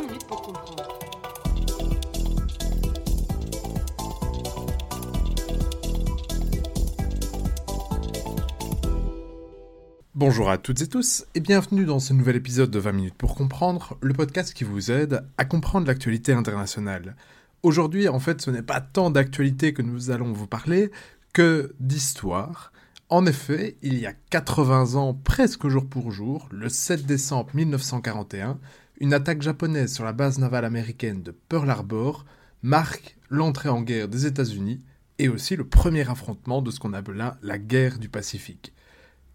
20 minutes pour comprendre. Bonjour à toutes et tous et bienvenue dans ce nouvel épisode de 20 minutes pour comprendre, le podcast qui vous aide à comprendre l'actualité internationale. Aujourd'hui, en fait, ce n'est pas tant d'actualité que nous allons vous parler que d'histoire. En effet, il y a 80 ans, presque jour pour jour, le 7 décembre 1941, une attaque japonaise sur la base navale américaine de Pearl Harbor marque l'entrée en guerre des États-Unis et aussi le premier affrontement de ce qu'on appela la guerre du Pacifique.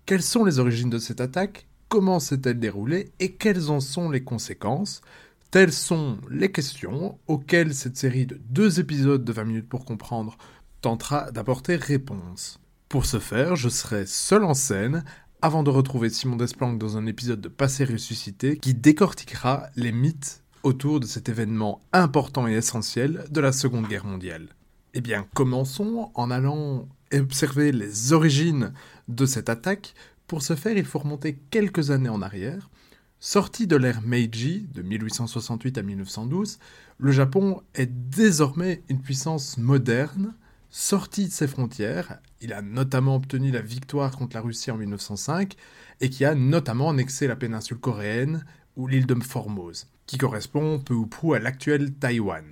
Quelles sont les origines de cette attaque? Comment s'est-elle déroulée? Et quelles en sont les conséquences? Telles sont les questions auxquelles cette série de deux épisodes de 20 minutes pour comprendre tentera d'apporter réponse. Pour ce faire, je serai seul en scène avant de retrouver Simon Desplanques dans un épisode de Passé ressuscité qui décortiquera les mythes autour de cet événement important et essentiel de la Seconde Guerre mondiale. Eh bien, commençons en allant observer les origines de cette attaque. Pour ce faire, il faut remonter quelques années en arrière. Sorti de l'ère Meiji de 1868 à 1912, le Japon est désormais une puissance moderne sorti de ses frontières. Il a notamment obtenu la victoire contre la Russie en 1905 et qui a notamment annexé la péninsule coréenne ou l'île de Formose, qui correspond peu ou prou à l'actuel Taïwan.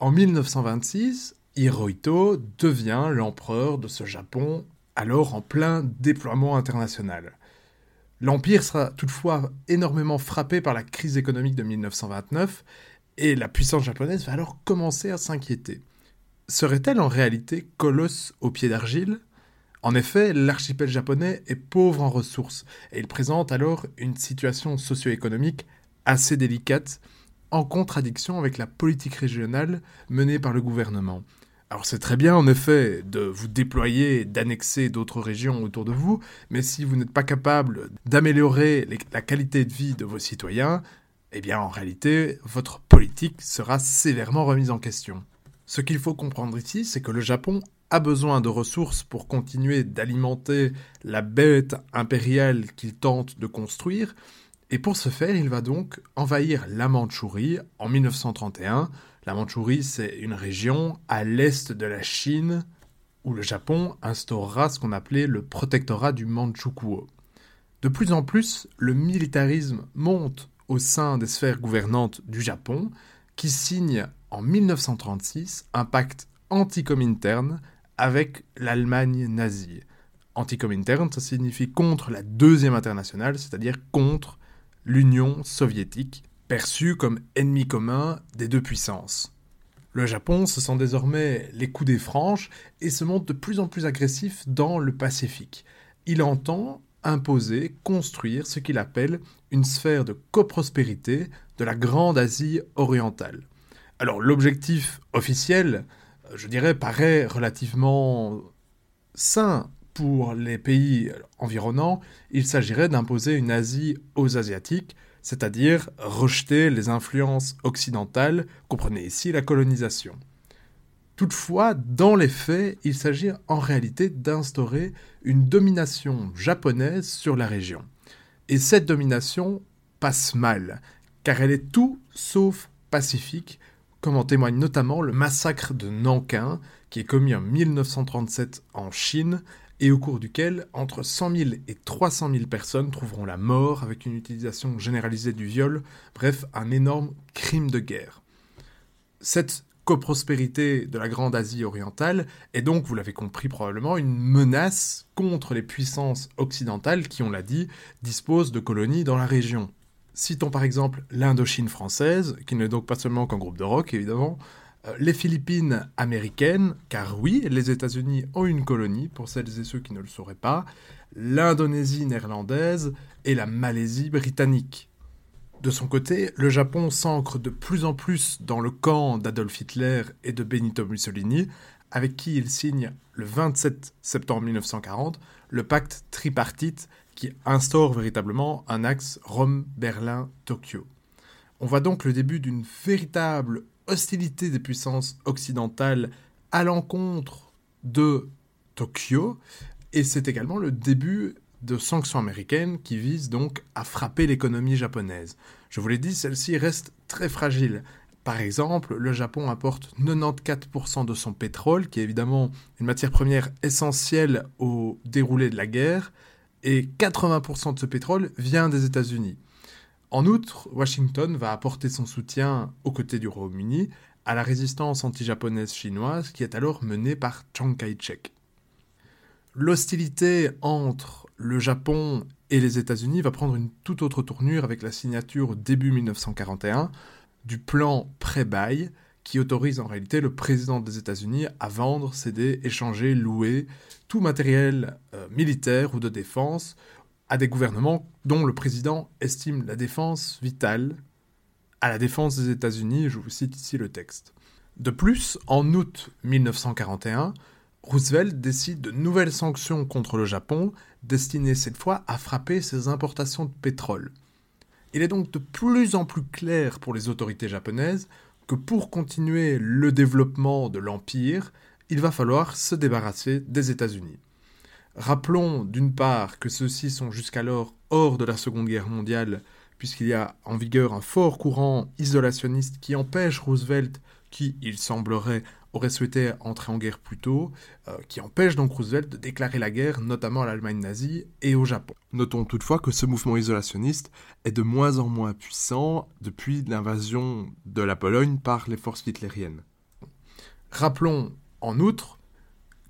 En 1926, Hirohito devient l'empereur de ce Japon, alors en plein déploiement international. L'empire sera toutefois énormément frappé par la crise économique de 1929 et la puissance japonaise va alors commencer à s'inquiéter serait-elle en réalité colosse au pied d'argile? En effet, l'archipel japonais est pauvre en ressources et il présente alors une situation socio-économique assez délicate, en contradiction avec la politique régionale menée par le gouvernement. Alors c'est très bien en effet de vous déployer, d'annexer d'autres régions autour de vous, mais si vous n'êtes pas capable d'améliorer la qualité de vie de vos citoyens, eh bien en réalité votre politique sera sévèrement remise en question. Ce qu'il faut comprendre ici, c'est que le Japon a besoin de ressources pour continuer d'alimenter la bête impériale qu'il tente de construire, et pour ce faire, il va donc envahir la Mandchourie en 1931. La Mandchourie, c'est une région à l'est de la Chine où le Japon instaurera ce qu'on appelait le protectorat du Manchukuo. De plus en plus, le militarisme monte au sein des sphères gouvernantes du Japon, qui signe en 1936 un pacte anti-cominterne avec l'Allemagne nazie. Anti-cominterne, ça signifie contre la deuxième internationale, c'est-à-dire contre l'Union soviétique, perçue comme ennemi commun des deux puissances. Le Japon se sent désormais les coups des franches et se montre de plus en plus agressif dans le Pacifique. Il entend imposer, construire ce qu'il appelle une sphère de coprospérité de la Grande Asie orientale. Alors l'objectif officiel, je dirais, paraît relativement sain pour les pays environnants. Il s'agirait d'imposer une Asie aux Asiatiques, c'est-à-dire rejeter les influences occidentales, comprenez ici la colonisation. Toutefois, dans les faits, il s'agit en réalité d'instaurer une domination japonaise sur la région. Et cette domination passe mal, car elle est tout sauf pacifique, comme en témoigne notamment le massacre de Nankin, qui est commis en 1937 en Chine, et au cours duquel entre 100 000 et 300 000 personnes trouveront la mort avec une utilisation généralisée du viol, bref, un énorme crime de guerre. Cette coprospérité de la Grande Asie orientale est donc, vous l'avez compris probablement, une menace contre les puissances occidentales qui, on l'a dit, disposent de colonies dans la région. Citons par exemple l'Indochine française, qui n'est donc pas seulement qu'un groupe de rock évidemment, euh, les Philippines américaines, car oui, les États-Unis ont une colonie, pour celles et ceux qui ne le sauraient pas, l'Indonésie néerlandaise et la Malaisie britannique. De son côté, le Japon s'ancre de plus en plus dans le camp d'Adolf Hitler et de Benito Mussolini, avec qui il signe le 27 septembre 1940 le pacte tripartite qui instaure véritablement un axe Rome-Berlin-Tokyo. On voit donc le début d'une véritable hostilité des puissances occidentales à l'encontre de Tokyo, et c'est également le début de sanctions américaines qui visent donc à frapper l'économie japonaise. Je vous l'ai dit, celle-ci reste très fragile. Par exemple, le Japon importe 94% de son pétrole, qui est évidemment une matière première essentielle au déroulé de la guerre, et 80% de ce pétrole vient des États-Unis. En outre, Washington va apporter son soutien aux côtés du Royaume-Uni à la résistance anti-japonaise chinoise qui est alors menée par Chiang Kai-shek. L'hostilité entre le Japon et les États-Unis va prendre une toute autre tournure avec la signature début 1941 du plan pré-bail qui autorise en réalité le président des États-Unis à vendre, céder, échanger, louer tout matériel euh, militaire ou de défense à des gouvernements dont le président estime la défense vitale à la défense des États-Unis, je vous cite ici le texte. De plus, en août 1941, Roosevelt décide de nouvelles sanctions contre le Japon, destinées cette fois à frapper ses importations de pétrole. Il est donc de plus en plus clair pour les autorités japonaises que pour continuer le développement de l'Empire, il va falloir se débarrasser des États-Unis. Rappelons d'une part que ceux-ci sont jusqu'alors hors de la Seconde Guerre mondiale, puisqu'il y a en vigueur un fort courant isolationniste qui empêche Roosevelt, qui, il semblerait, aurait souhaité entrer en guerre plus tôt, euh, qui empêche donc Roosevelt de déclarer la guerre notamment à l'Allemagne nazie et au Japon. Notons toutefois que ce mouvement isolationniste est de moins en moins puissant depuis l'invasion de la Pologne par les forces hitlériennes. Rappelons en outre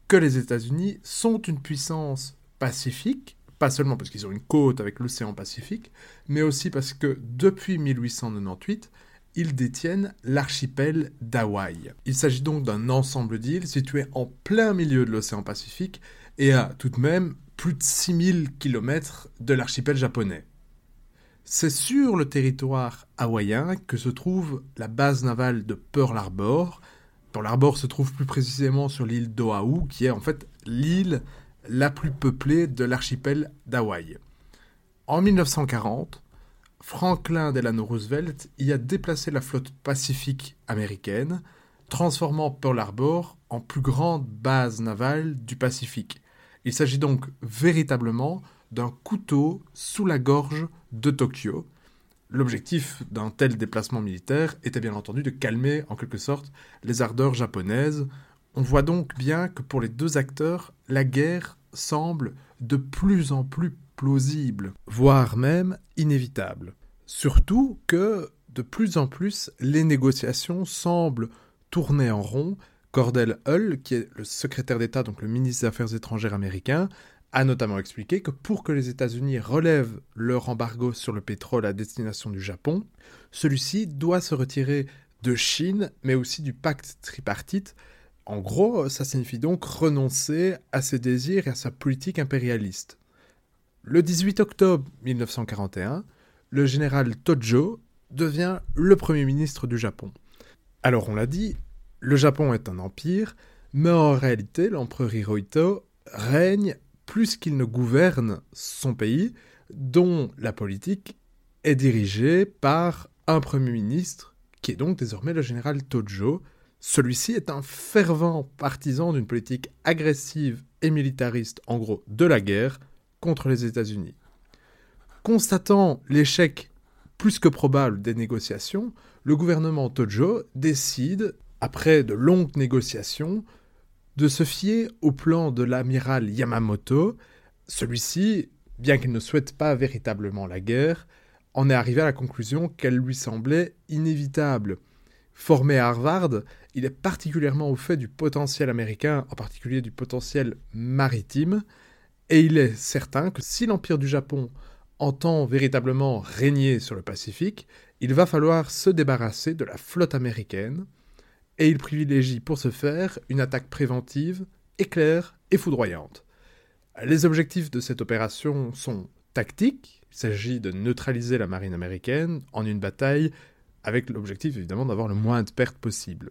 que les États-Unis sont une puissance pacifique, pas seulement parce qu'ils ont une côte avec l'océan Pacifique, mais aussi parce que depuis 1898, ils détiennent l'archipel d'Hawaï. Il s'agit donc d'un ensemble d'îles situées en plein milieu de l'océan Pacifique et à tout de même plus de 6000 km de l'archipel japonais. C'est sur le territoire hawaïen que se trouve la base navale de Pearl Harbor. Pearl Harbor se trouve plus précisément sur l'île d'Oahu, qui est en fait l'île la plus peuplée de l'archipel d'Hawaï. En 1940, Franklin Delano Roosevelt y a déplacé la flotte pacifique américaine, transformant Pearl Harbor en plus grande base navale du Pacifique. Il s'agit donc véritablement d'un couteau sous la gorge de Tokyo. L'objectif d'un tel déplacement militaire était bien entendu de calmer en quelque sorte les ardeurs japonaises. On voit donc bien que pour les deux acteurs, la guerre semble de plus en plus plausible, voire même inévitable. Surtout que de plus en plus les négociations semblent tourner en rond. Cordell Hull, qui est le secrétaire d'État, donc le ministre des Affaires étrangères américain, a notamment expliqué que pour que les États-Unis relèvent leur embargo sur le pétrole à destination du Japon, celui-ci doit se retirer de Chine, mais aussi du pacte tripartite. En gros, ça signifie donc renoncer à ses désirs et à sa politique impérialiste. Le 18 octobre 1941, le général Tojo devient le Premier ministre du Japon. Alors on l'a dit, le Japon est un empire, mais en réalité l'empereur Hirohito règne plus qu'il ne gouverne son pays, dont la politique est dirigée par un Premier ministre, qui est donc désormais le général Tojo. Celui-ci est un fervent partisan d'une politique agressive et militariste, en gros de la guerre, contre les États-Unis. Constatant l'échec plus que probable des négociations, le gouvernement Tojo décide, après de longues négociations, de se fier au plan de l'amiral Yamamoto. Celui-ci, bien qu'il ne souhaite pas véritablement la guerre, en est arrivé à la conclusion qu'elle lui semblait inévitable. Formé à Harvard, il est particulièrement au fait du potentiel américain, en particulier du potentiel maritime, et il est certain que si l'Empire du Japon entend véritablement régner sur le Pacifique, il va falloir se débarrasser de la flotte américaine, et il privilégie pour ce faire une attaque préventive, éclair et foudroyante. Les objectifs de cette opération sont tactiques, il s'agit de neutraliser la marine américaine en une bataille avec l'objectif évidemment d'avoir le moins de pertes possible.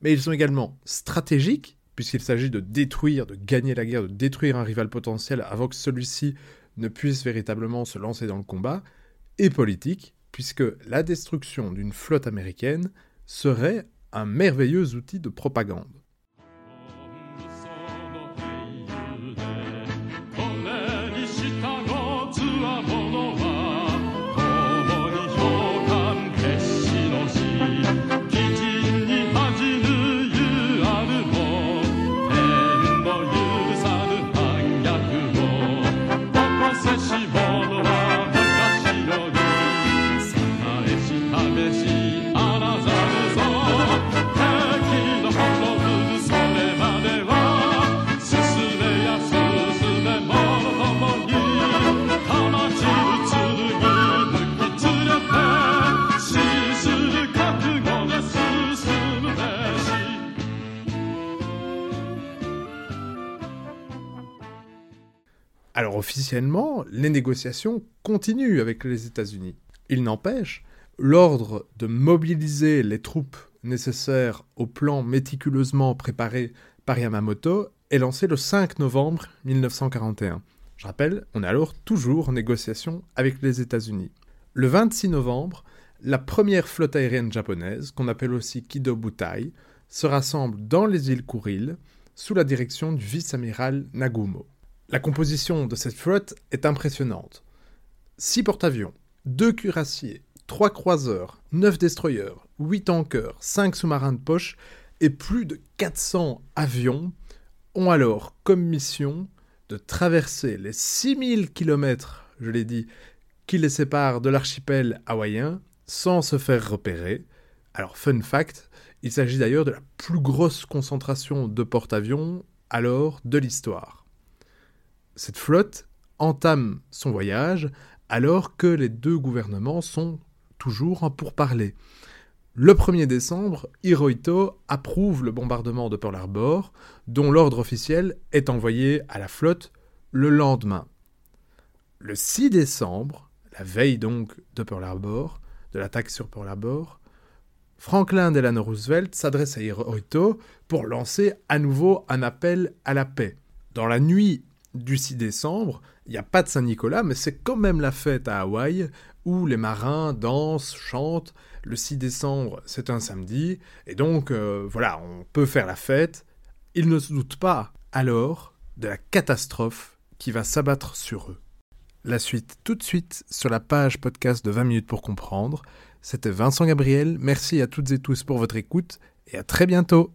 Mais ils sont également stratégiques, puisqu'il s'agit de détruire, de gagner la guerre, de détruire un rival potentiel avant que celui-ci ne puisse véritablement se lancer dans le combat, et politique, puisque la destruction d'une flotte américaine serait un merveilleux outil de propagande. Officiellement, les négociations continuent avec les États-Unis. Il n'empêche, l'ordre de mobiliser les troupes nécessaires au plan méticuleusement préparé par Yamamoto est lancé le 5 novembre 1941. Je rappelle, on est alors toujours en négociation avec les États-Unis. Le 26 novembre, la première flotte aérienne japonaise, qu'on appelle aussi Kido Butai, se rassemble dans les îles Kuril sous la direction du vice-amiral Nagumo. La composition de cette flotte est impressionnante. Six porte-avions, deux cuirassiers, trois croiseurs, neuf destroyers, huit tankers, cinq sous-marins de poche et plus de 400 avions ont alors comme mission de traverser les 6000 km, je l'ai dit, qui les séparent de l'archipel hawaïen sans se faire repérer. Alors, fun fact, il s'agit d'ailleurs de la plus grosse concentration de porte-avions alors de l'histoire. Cette flotte entame son voyage alors que les deux gouvernements sont toujours en pourparlers. Le 1er décembre, Hirohito approuve le bombardement de Pearl Harbor, dont l'ordre officiel est envoyé à la flotte le lendemain. Le 6 décembre, la veille donc de Pearl Harbor, de l'attaque sur Pearl Harbor, Franklin Delano Roosevelt s'adresse à Hirohito pour lancer à nouveau un appel à la paix. Dans la nuit du 6 décembre, il n'y a pas de Saint-Nicolas, mais c'est quand même la fête à Hawaï où les marins dansent, chantent. Le 6 décembre, c'est un samedi, et donc euh, voilà, on peut faire la fête. Ils ne se doutent pas alors de la catastrophe qui va s'abattre sur eux. La suite tout de suite sur la page podcast de 20 minutes pour comprendre. C'était Vincent Gabriel, merci à toutes et tous pour votre écoute et à très bientôt.